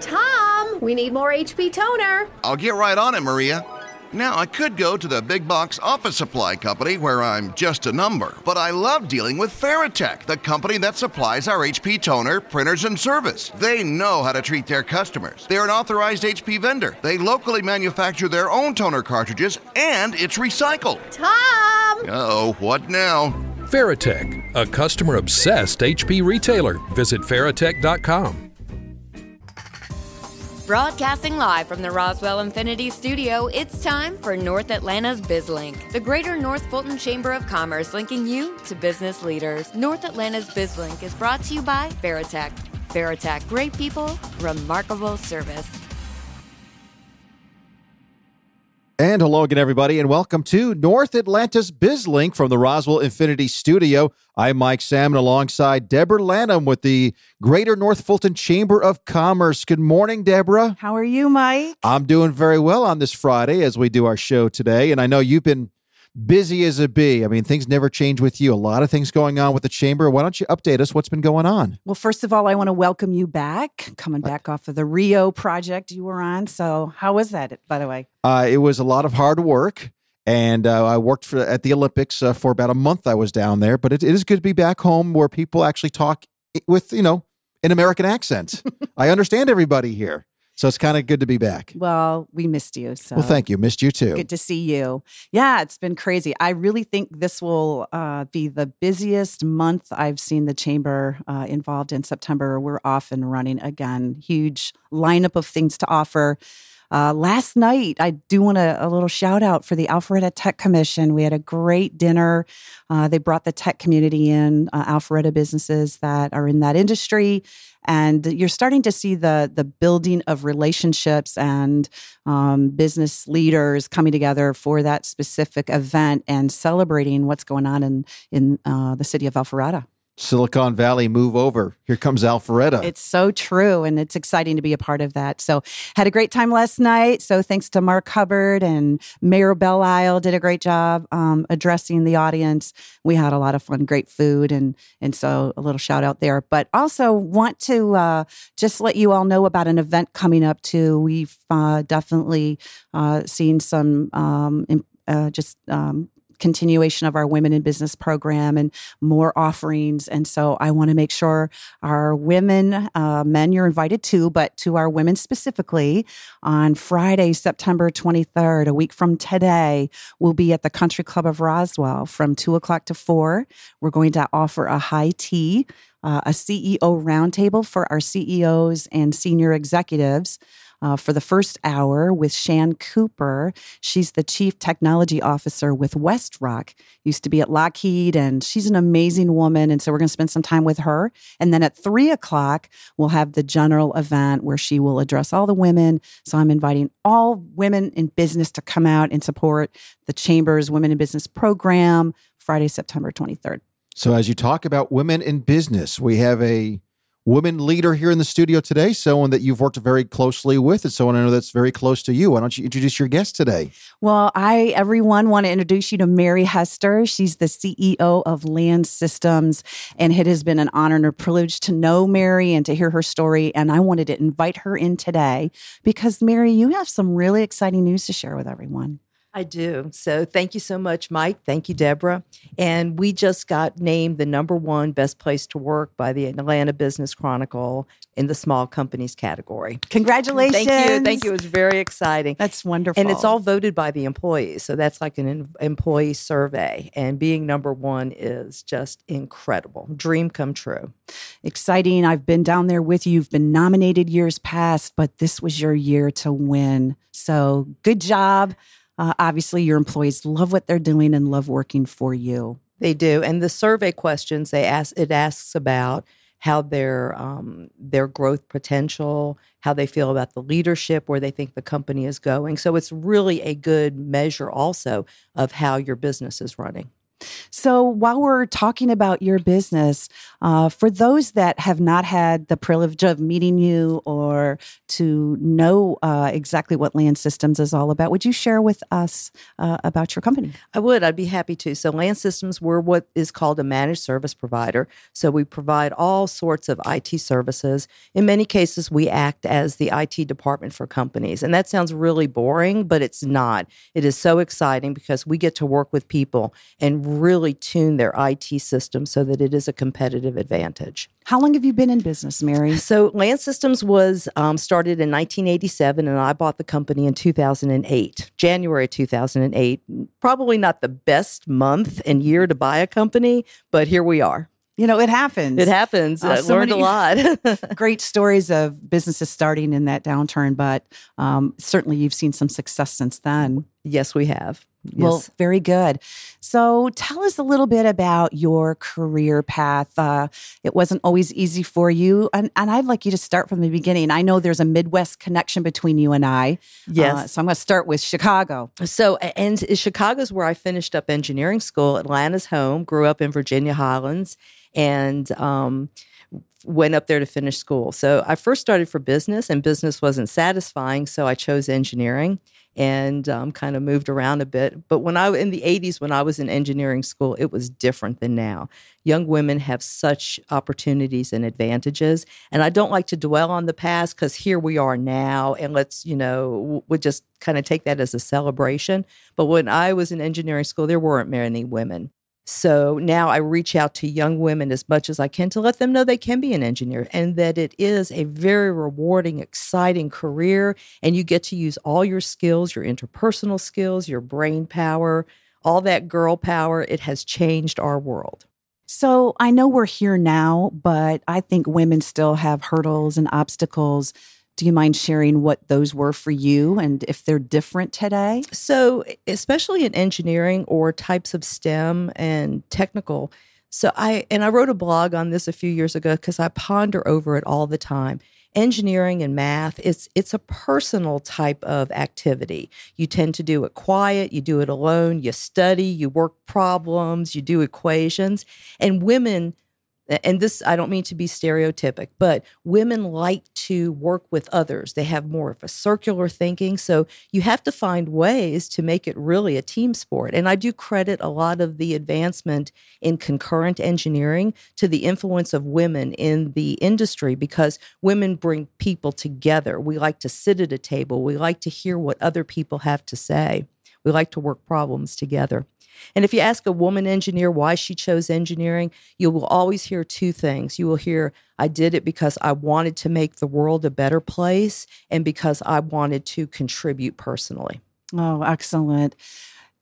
Tom, we need more HP toner. I'll get right on it, Maria. Now, I could go to the big box office supply company where I'm just a number, but I love dealing with Farratech, the company that supplies our HP toner, printers, and service. They know how to treat their customers. They're an authorized HP vendor. They locally manufacture their own toner cartridges, and it's recycled. Tom! oh, what now? Farratech, a customer obsessed HP retailer. Visit Farratech.com. Broadcasting live from the Roswell Infinity Studio, it's time for North Atlanta's BizLink, the Greater North Fulton Chamber of Commerce linking you to business leaders. North Atlanta's BizLink is brought to you by Farratech. Farratech, great people, remarkable service. And hello again, everybody, and welcome to North Atlanta's BizLink from the Roswell Infinity Studio. I'm Mike Sammond alongside Deborah Lanham with the Greater North Fulton Chamber of Commerce. Good morning, Deborah. How are you, Mike? I'm doing very well on this Friday as we do our show today. And I know you've been busy as a bee. I mean, things never change with you. A lot of things going on with the chamber. Why don't you update us? What's been going on? Well, first of all, I want to welcome you back, coming back off of the Rio project you were on. So, how was that, by the way? Uh, it was a lot of hard work. And uh, I worked for, at the Olympics uh, for about a month. I was down there, but it, it is good to be back home where people actually talk with, you know, an American accent. I understand everybody here. So it's kind of good to be back. Well, we missed you. So Well, thank you. Missed you too. Good to see you. Yeah, it's been crazy. I really think this will uh, be the busiest month I've seen the chamber uh, involved in September. We're off and running again. Huge lineup of things to offer. Uh, last night, I do want a, a, little shout out for the Alpharetta Tech Commission. We had a great dinner. Uh, they brought the tech community in, uh, Alpharetta businesses that are in that industry, and you're starting to see the the building of relationships and um, business leaders coming together for that specific event and celebrating what's going on in in uh, the city of Alpharetta. Silicon Valley move over. Here comes Alpharetta. It's so true. And it's exciting to be a part of that. So, had a great time last night. So, thanks to Mark Hubbard and Mayor Isle did a great job um, addressing the audience. We had a lot of fun, great food. And, and so, a little shout out there. But also, want to uh, just let you all know about an event coming up, too. We've uh, definitely uh, seen some um, uh, just um, continuation of our women in business program and more offerings. And so i want to make sure our women uh, men you're invited too but to our women specifically on friday september 23rd a week from today we'll be at the country club of roswell from 2 o'clock to 4 we're going to offer a high tea uh, a ceo roundtable for our ceos and senior executives uh, for the first hour with Shan Cooper. She's the Chief Technology Officer with WestRock, used to be at Lockheed, and she's an amazing woman. And so we're going to spend some time with her. And then at three o'clock, we'll have the general event where she will address all the women. So I'm inviting all women in business to come out and support the Chamber's Women in Business program Friday, September 23rd. So, as you talk about women in business, we have a woman leader here in the studio today, someone that you've worked very closely with, and someone I know that's very close to you. Why don't you introduce your guest today? Well, I, everyone, want to introduce you to Mary Hester. She's the CEO of LAN Systems, and it has been an honor and a privilege to know Mary and to hear her story. And I wanted to invite her in today because, Mary, you have some really exciting news to share with everyone. I do. So thank you so much, Mike. Thank you, Deborah. And we just got named the number one best place to work by the Atlanta Business Chronicle in the small companies category. Congratulations. Thank you. Thank you. It was very exciting. That's wonderful. And it's all voted by the employees. So that's like an employee survey. And being number one is just incredible. Dream come true. Exciting. I've been down there with you. You've been nominated years past, but this was your year to win. So good job. Uh, obviously, your employees love what they're doing and love working for you. They do, and the survey questions they ask it asks about how their um, their growth potential, how they feel about the leadership, where they think the company is going. So it's really a good measure also of how your business is running. So, while we're talking about your business, uh, for those that have not had the privilege of meeting you or to know uh, exactly what LAN Systems is all about, would you share with us uh, about your company? I would. I'd be happy to. So, LAN Systems, we're what is called a managed service provider. So, we provide all sorts of IT services. In many cases, we act as the IT department for companies. And that sounds really boring, but it's not. It is so exciting because we get to work with people and really tune their IT system so that it is a competitive advantage. How long have you been in business, Mary? So, LAN Systems was um, started in 1987, and I bought the company in 2008, January 2008. Probably not the best month and year to buy a company, but here we are. You know, it happens. It happens. Uh, I so learned a lot. Great stories of businesses starting in that downturn, but um, certainly you've seen some success since then. Yes, we have. Well, Yes. very good. So, tell us a little bit about your career path. Uh, it wasn't always easy for you, and, and I'd like you to start from the beginning. I know there's a Midwest connection between you and I. Yes. Uh, so, I'm going to start with Chicago. So, and Chicago's where I finished up engineering school. Atlanta's home. Grew up in Virginia Highlands, and um, went up there to finish school. So, I first started for business, and business wasn't satisfying, so I chose engineering and um, kind of moved around a bit. But when I in the '80s, when I was in engineering school, it was different than now. Young women have such opportunities and advantages, and I don't like to dwell on the past because here we are now, and let's you know we just kind of take that as a celebration. But when I was in engineering school, there weren't many women. So now I reach out to young women as much as I can to let them know they can be an engineer and that it is a very rewarding, exciting career. And you get to use all your skills, your interpersonal skills, your brain power, all that girl power. It has changed our world. So, I know we're here now, but I think women still have hurdles and obstacles. Do you mind sharing what those were for you and if they're different today? So, especially in engineering or types of STEM and technical. So, I and I wrote a blog on this a few years ago because I ponder over it all the time. Engineering and math, it's it's a personal type of activity. You tend to do it quiet, you do it alone, you study, you work problems, you do equations. And women and this I don't mean to be stereotypic, but women like to work with others. They have more of a circular thinking. So you have to find ways to make it really a team sport. And I do credit a lot of the advancement in concurrent engineering to the influence of women in the industry because women bring people together. We like to sit at a table, we like to hear what other people have to say, we like to work problems together. And if you ask a woman engineer why she chose engineering, you will always hear two things. You will hear, I did it because I wanted to make the world a better place and because I wanted to contribute personally. Oh, excellent.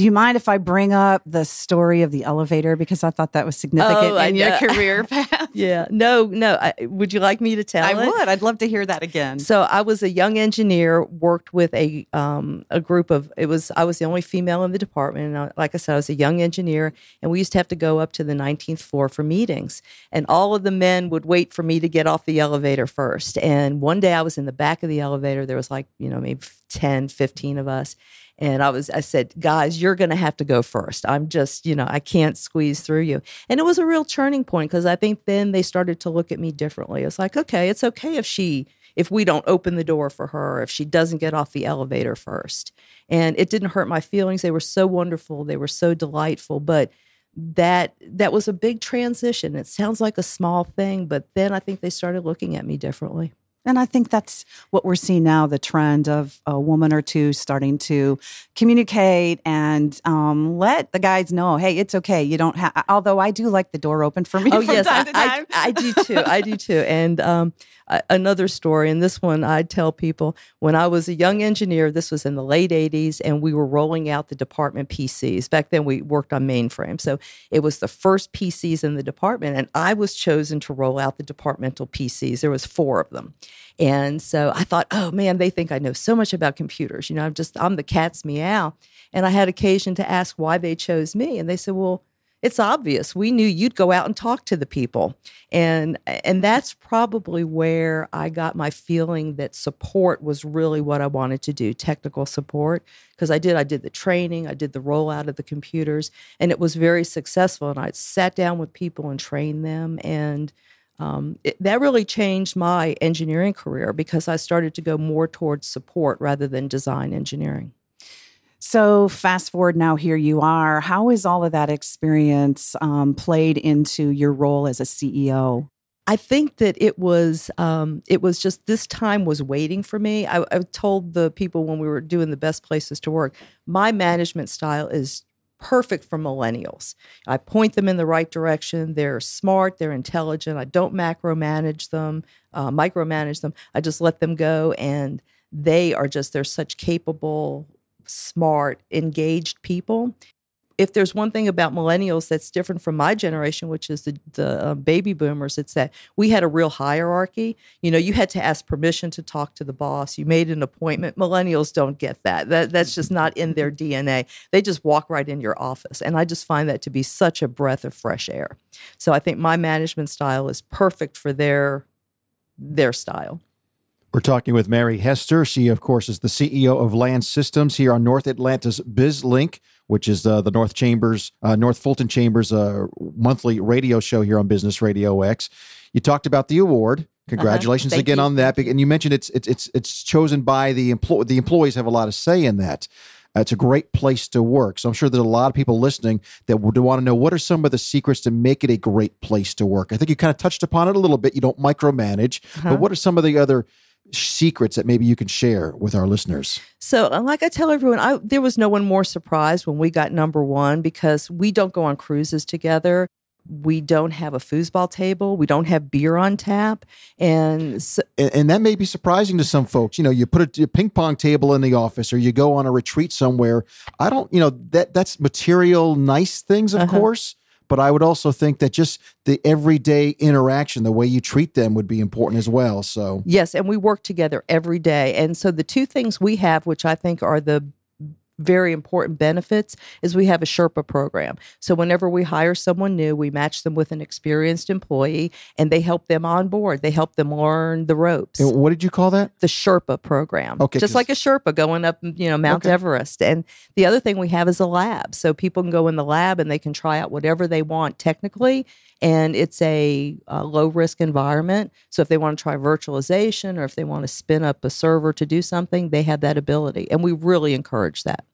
Do you mind if I bring up the story of the elevator because I thought that was significant Oh, in your career path? Yeah. No, no. I, would you like me to tell I it? would. I'd love to hear that again. So I was a young engineer, worked with a um, a group of it was I was the only female in the department, and I, like I said, I was a young engineer, and we used to have to go up to the 19th floor for meetings, and all of the men would wait for me to get off the elevator first. And one day I was in the back of the elevator. There was like you know maybe 10, 15 of us. And I was, I said, guys, you're going to have to go first. I'm just, you know, I can't squeeze through you. And it was a real turning point because I think then they started to look at me differently. It's like, okay, it's okay if she, if we don't open the door for her, if she doesn't get off the elevator first. And it didn't hurt my feelings. They were so wonderful. They were so delightful. But that that was a big transition. It sounds like a small thing, but then I think they started looking at me differently. And I think that's what we're seeing now the trend of a woman or two starting to communicate and um, let the guys know, hey, it's okay. You don't have, although I do like the door open for me Oh yes, I. I, I do too. I do too. And um, a- another story, and this one I tell people when I was a young engineer. This was in the late '80s, and we were rolling out the department PCs. Back then, we worked on mainframe, so it was the first PCs in the department, and I was chosen to roll out the departmental PCs. There was four of them, and so I thought, oh man, they think I know so much about computers. You know, I'm just I'm the cat's meow. And I had occasion to ask why they chose me, and they said, well it's obvious. We knew you'd go out and talk to the people. And and that's probably where I got my feeling that support was really what I wanted to do, technical support, because I did I did the training, I did the rollout of the computers, and it was very successful and I sat down with people and trained them and um, it, that really changed my engineering career because I started to go more towards support rather than design engineering. So, fast forward now, here you are. How is all of that experience um, played into your role as a CEO? I think that it was um, it was just this time was waiting for me. I, I told the people when we were doing the best places to work, my management style is perfect for millennials. I point them in the right direction. They're smart, they're intelligent. I don't macro manage them, uh, micromanage them. I just let them go, and they are just they're such capable smart, engaged people. If there's one thing about millennials that's different from my generation, which is the, the uh, baby boomers, it's that we had a real hierarchy. You know, you had to ask permission to talk to the boss. You made an appointment. Millennials don't get that. That that's just not in their DNA. They just walk right in your office, and I just find that to be such a breath of fresh air. So I think my management style is perfect for their their style. We're talking with Mary Hester. She, of course, is the CEO of LAN Systems here on North Atlanta's BizLink, which is uh, the North Chambers, uh, North Fulton Chambers uh, monthly radio show here on Business Radio X. You talked about the award. Congratulations uh-huh. again you. on that. And you mentioned it's it's it's it's chosen by the employee. The employees have a lot of say in that. Uh, it's a great place to work. So I'm sure there's a lot of people listening that would want to know what are some of the secrets to make it a great place to work. I think you kind of touched upon it a little bit. You don't micromanage, Uh-huh. but what are some of the other secrets that maybe you can share with our listeners? So, like I tell everyone, I, there was no one more surprised when we got number one because we don't go on cruises together. We don't have a foosball table. We don't have beer on tap. And so, And, and that may be surprising to some folks. You know, you put a, a ping pong table in the office or you go on a retreat somewhere. I don't, you know, that that's material nice things, of Uh-huh. course. But I would also think that just the everyday interaction, the way you treat them would be important as well. So yes, and we work together every day. And so, the two things we have, which I think are the very important benefits is we have a Sherpa program. So whenever we hire someone new, we match them with an experienced employee and they help them on board. They help them learn the ropes. And what did you call that? the Sherpa program. Okay, Just like a Sherpa going up, you know, Mount Okay. Everest. And the other thing we have is a lab. So people can go in the lab and they can try out whatever they want technically. And it's a, uh low risk environment. So if they want to try virtualization or if they want to spin up a server to do something, they have that ability. And we really encourage that.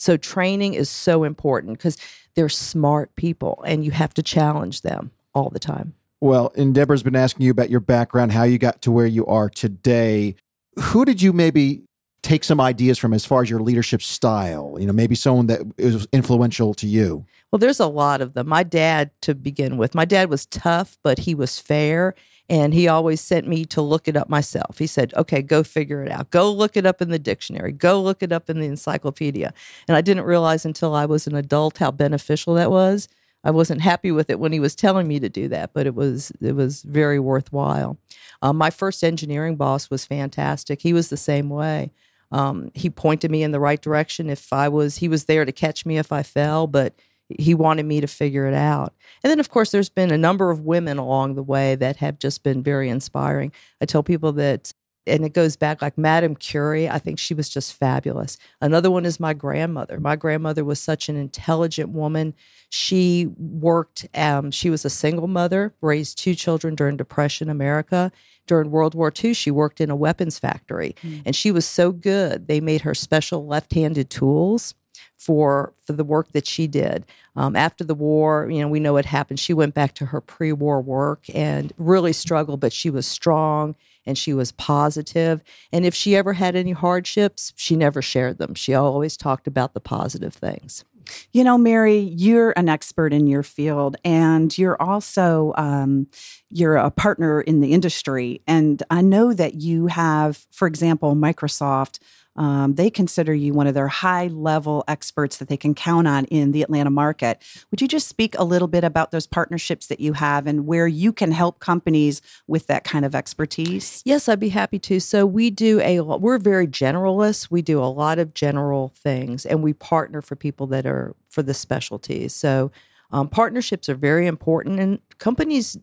So training is so important because they're smart people and you have to challenge them all the time. Well, and Deborah's been asking you about your background, how you got to where you are today. Who did you maybe take some ideas from as far as your leadership style? You know, maybe someone that is influential to you. Well, there's a lot of them. My dad, to begin with, my dad was tough, but he was fair. And he always sent me to look it up myself. He said, okay, go figure it out. Go look it up in the dictionary. Go look it up in the encyclopedia. And I didn't realize until I was an adult how beneficial that was. I wasn't happy with it when he was telling me to do that, but it was it was very worthwhile. Um, my first engineering boss was fantastic. He was the same way. Um, he pointed me in the right direction if I was. He was there to catch me if I fell, but he wanted me to figure it out. And then, of course, there's been a number of women along the way that have just been very inspiring. I tell people that, and it goes back like Madame Curie, I think she was just fabulous. Another one is my grandmother. My grandmother was such an intelligent woman. She worked, um, she was a single mother, raised two children during Depression America. During World War II, she worked in a weapons factory, and she was so good, they made her special left handed tools for for the work that she did. Um, after the war, you know, we know what happened. She went back to her pre-war work and really struggled, but she was strong and she was positive. And if she ever had any hardships, she never shared them. She always talked about the positive things. You know, Mary, you're an expert in your field, and you're also um, you're a partner in the industry. And I know that you have, for example, Microsoft. Um, they consider you one of their high level experts that they can count on in the Atlanta market. Would you just speak a little bit about those partnerships that you have and where you can help companies with that kind of expertise? Yes, I'd be happy to. So we do a we're very generalists. We do a lot of general things and we partner for people that are for the specialties. So Um, partnerships are very important, and companies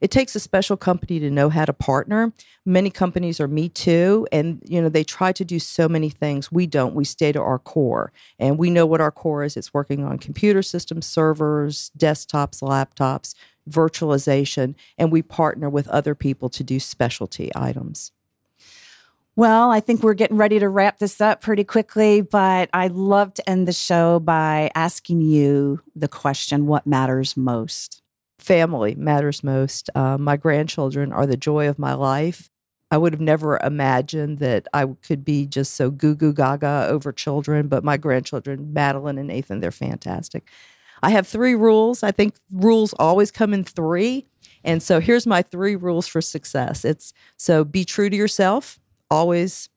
it takes a special company to know how to partner. Many companies are me too, and you know they try to do so many things. We don't. We stay to our core, and we know what our core is. It's working on computer systems, servers, desktops, laptops, virtualization, and we partner with other people to do specialty items. Well, I think we're getting ready to wrap this up pretty quickly, but I'd love to end the show by asking you the question what matters most? Family matters most. Uh, my grandchildren are the joy of my life. I would have never imagined that I could be just so goo goo gaga over children, but my grandchildren, Madeline and Nathan, they're fantastic. I have three rules. I think rules always come in three. And so here's my three rules for success. It's so be true to yourself, always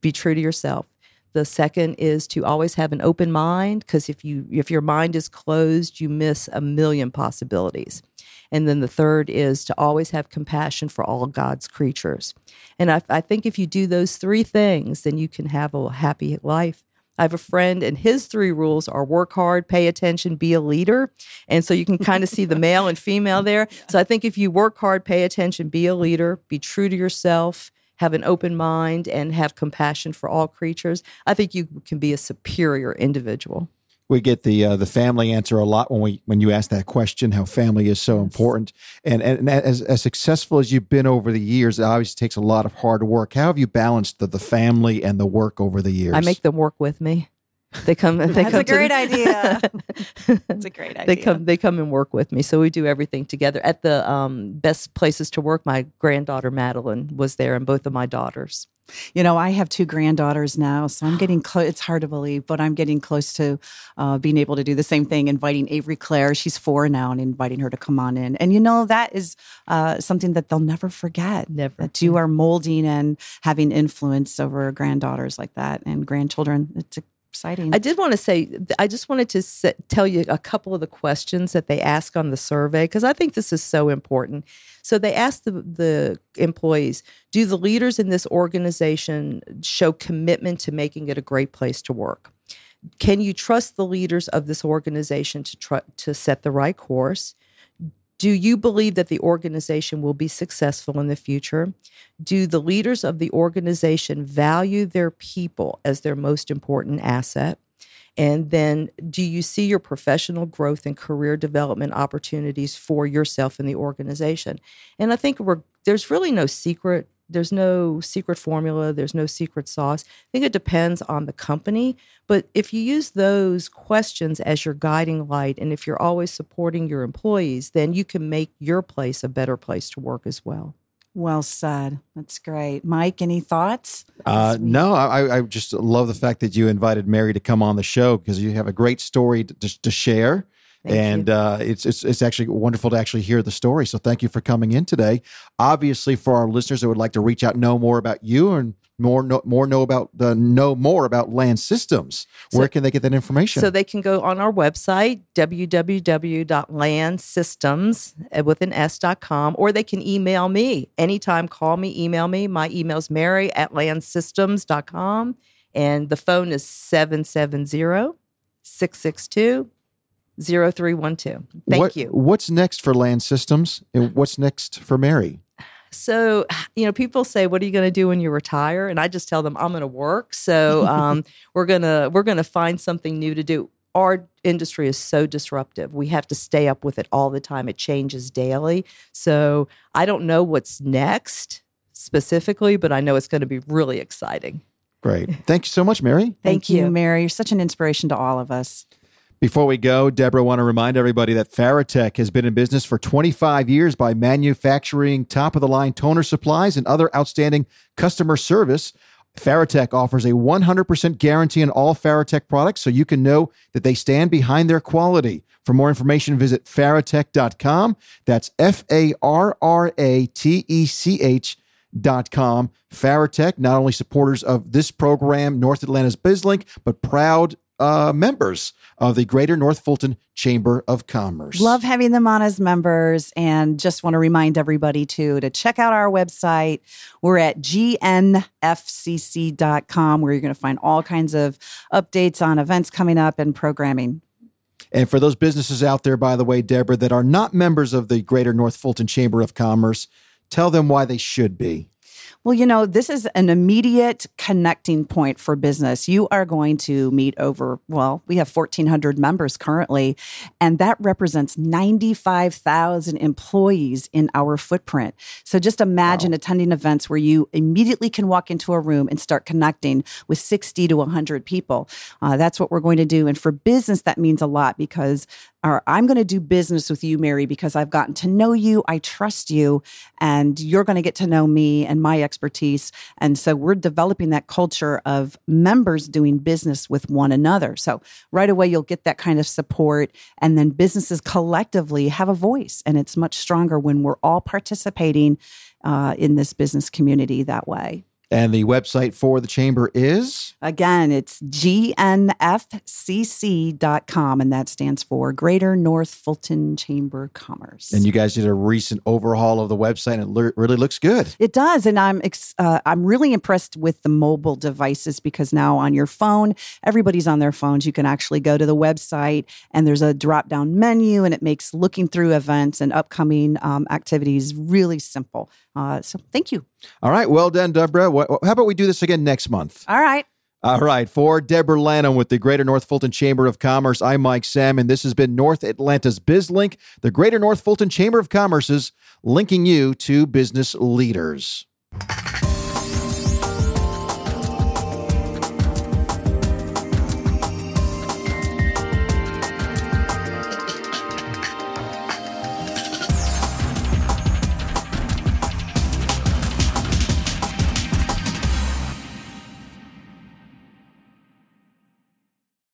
be true to yourself. The second is to always have an open mind because if you if your mind is closed, you miss a million possibilities. And then the third is to always have compassion for all God's creatures. And I, I think if you do those three things, then you can have a happy life. I have a friend, and his three rules are work hard, pay attention, be a leader. And so you can kind of see the male and female there. So I think if you work hard, pay attention, be a leader, be true to yourself, have an open mind, and have compassion for all creatures, I think you can be a superior individual we get the uh, the family answer a lot when we when you ask that question how family is so yes. important. And, and as, as successful as you've been over the years it obviously takes a lot of hard work. How have you balanced the, the family and the work over the years? I make them work with me they come. They That's come a great idea. That's a great idea. They come. They come and work with me. So we do everything together. At the um, best places to work, my granddaughter Madeline was there, and both of my daughters. You know, I have two granddaughters now, so I'm getting close. It's hard to believe, but I'm getting close to uh, being able to do the same thing. Inviting Avery Claire, she's four now, and inviting her to come on in. And you know, that is uh, something that they'll never forget. Never. That you are molding and having influence over granddaughters like that and grandchildren. It's a exciting. I did want to say, I just wanted to tell you a couple of the questions that they ask on the survey because I think this is so important. So they asked the, the employees, do the leaders in this organization show commitment to making it a great place to work? Can you trust the leaders of this organization to try, to set the right course? Do you believe that the organization will be successful in the future? Do the leaders of the organization value their people as their most important asset? And then, do you see your professional growth and career development opportunities for yourself in the organization? And I think there's really no secret there's no secret formula, there's no secret sauce. I think it depends on the company. But if you use those questions as your guiding light, and if you're always supporting your employees, then you can make your place a better place to work as well. Well said. That's great. Mike, any thoughts? Uh, no, I, I, just love the fact that you invited Mary to come on the show because you have a great story to, to share. Thank and uh, it's, it's it's actually wonderful to actually hear the story. So thank you for coming in today. Obviously, for our listeners that would like to reach out, know more about you, and more know, more know about the know more about LAN systems where so, can they get that information so they can go on our website www.lansystems uh, with an s.com or they can email me anytime call me email me my email's mary at lansystems.com and the phone is 770 662 0312. Thank what, you. What's next for LAN Systems and what's next for Mary? So, you know, people say, "What are you going to do when you retire?" And I just tell them, "I'm going to work." So, um, we're gonna we're gonna find something new to do. Our industry is so disruptive; we have to stay up with it all the time. It changes daily. So, I don't know what's next specifically, but I know it's going to be really exciting. Great. Thank you so much, Mary. Thank, Thank you, Mary. You're such an inspiration to all of us. Before we go, Deborah, I want to remind everybody that Farratech has been in business for 25 years by manufacturing top of the line toner supplies and other outstanding customer service. Farratech offers a 100% guarantee on all Farratech products so you can know that they stand behind their quality. For more information, visit farratech.com. That's F A R R A T E C H dot com. Farratech, not only supporters of this program, North Atlanta's BizLink, but proud uh, members of the Greater North Fulton Chamber of Commerce. Love having them on as members and just want to remind everybody too to check out our website. We're at gnfcc.com where you're going to find all kinds of updates on events coming up and programming. And for those businesses out there, by the way, Deborah, that are not members of the Greater North Fulton Chamber of Commerce, tell them why they should be. Well, you know, this is an immediate connecting point for business. You are going to meet over, well, we have 1,400 members currently, and that represents 95,000 employees in our footprint. So just imagine wow. attending events where you immediately can walk into a room and start connecting with 60 to 100 people. Uh, that's what we're going to do. And for business, that means a lot because or I'm going to do business with you, Mary, because I've gotten to know you, I trust you, and you're going to get to know me and my expertise. And so we're developing that culture of members doing business with one another. So right away, you'll get that kind of support. And then businesses collectively have a voice, and it's much stronger when we're all participating uh, in this business community that way. And the website for the chamber is? Again, it's gnfcc.com, and that stands for Greater North Fulton Chamber Commerce. And you guys did a recent overhaul of the website, and it really looks good. It does, and I'm uh, I'm really impressed with the mobile devices because now on your phone, everybody's on their phones. You can actually go to the website, and there's a drop down menu, and it makes looking through events and upcoming um, activities really simple. Uh, so, thank you. All right. Well done, Deborah. How about we do this again next month? All right. All right. For Deborah Lanham with the Greater North Fulton Chamber of Commerce, I'm Mike Sam, and This has been North Atlanta's BizLink, the Greater North Fulton Chamber of Commerce's linking you to business leaders.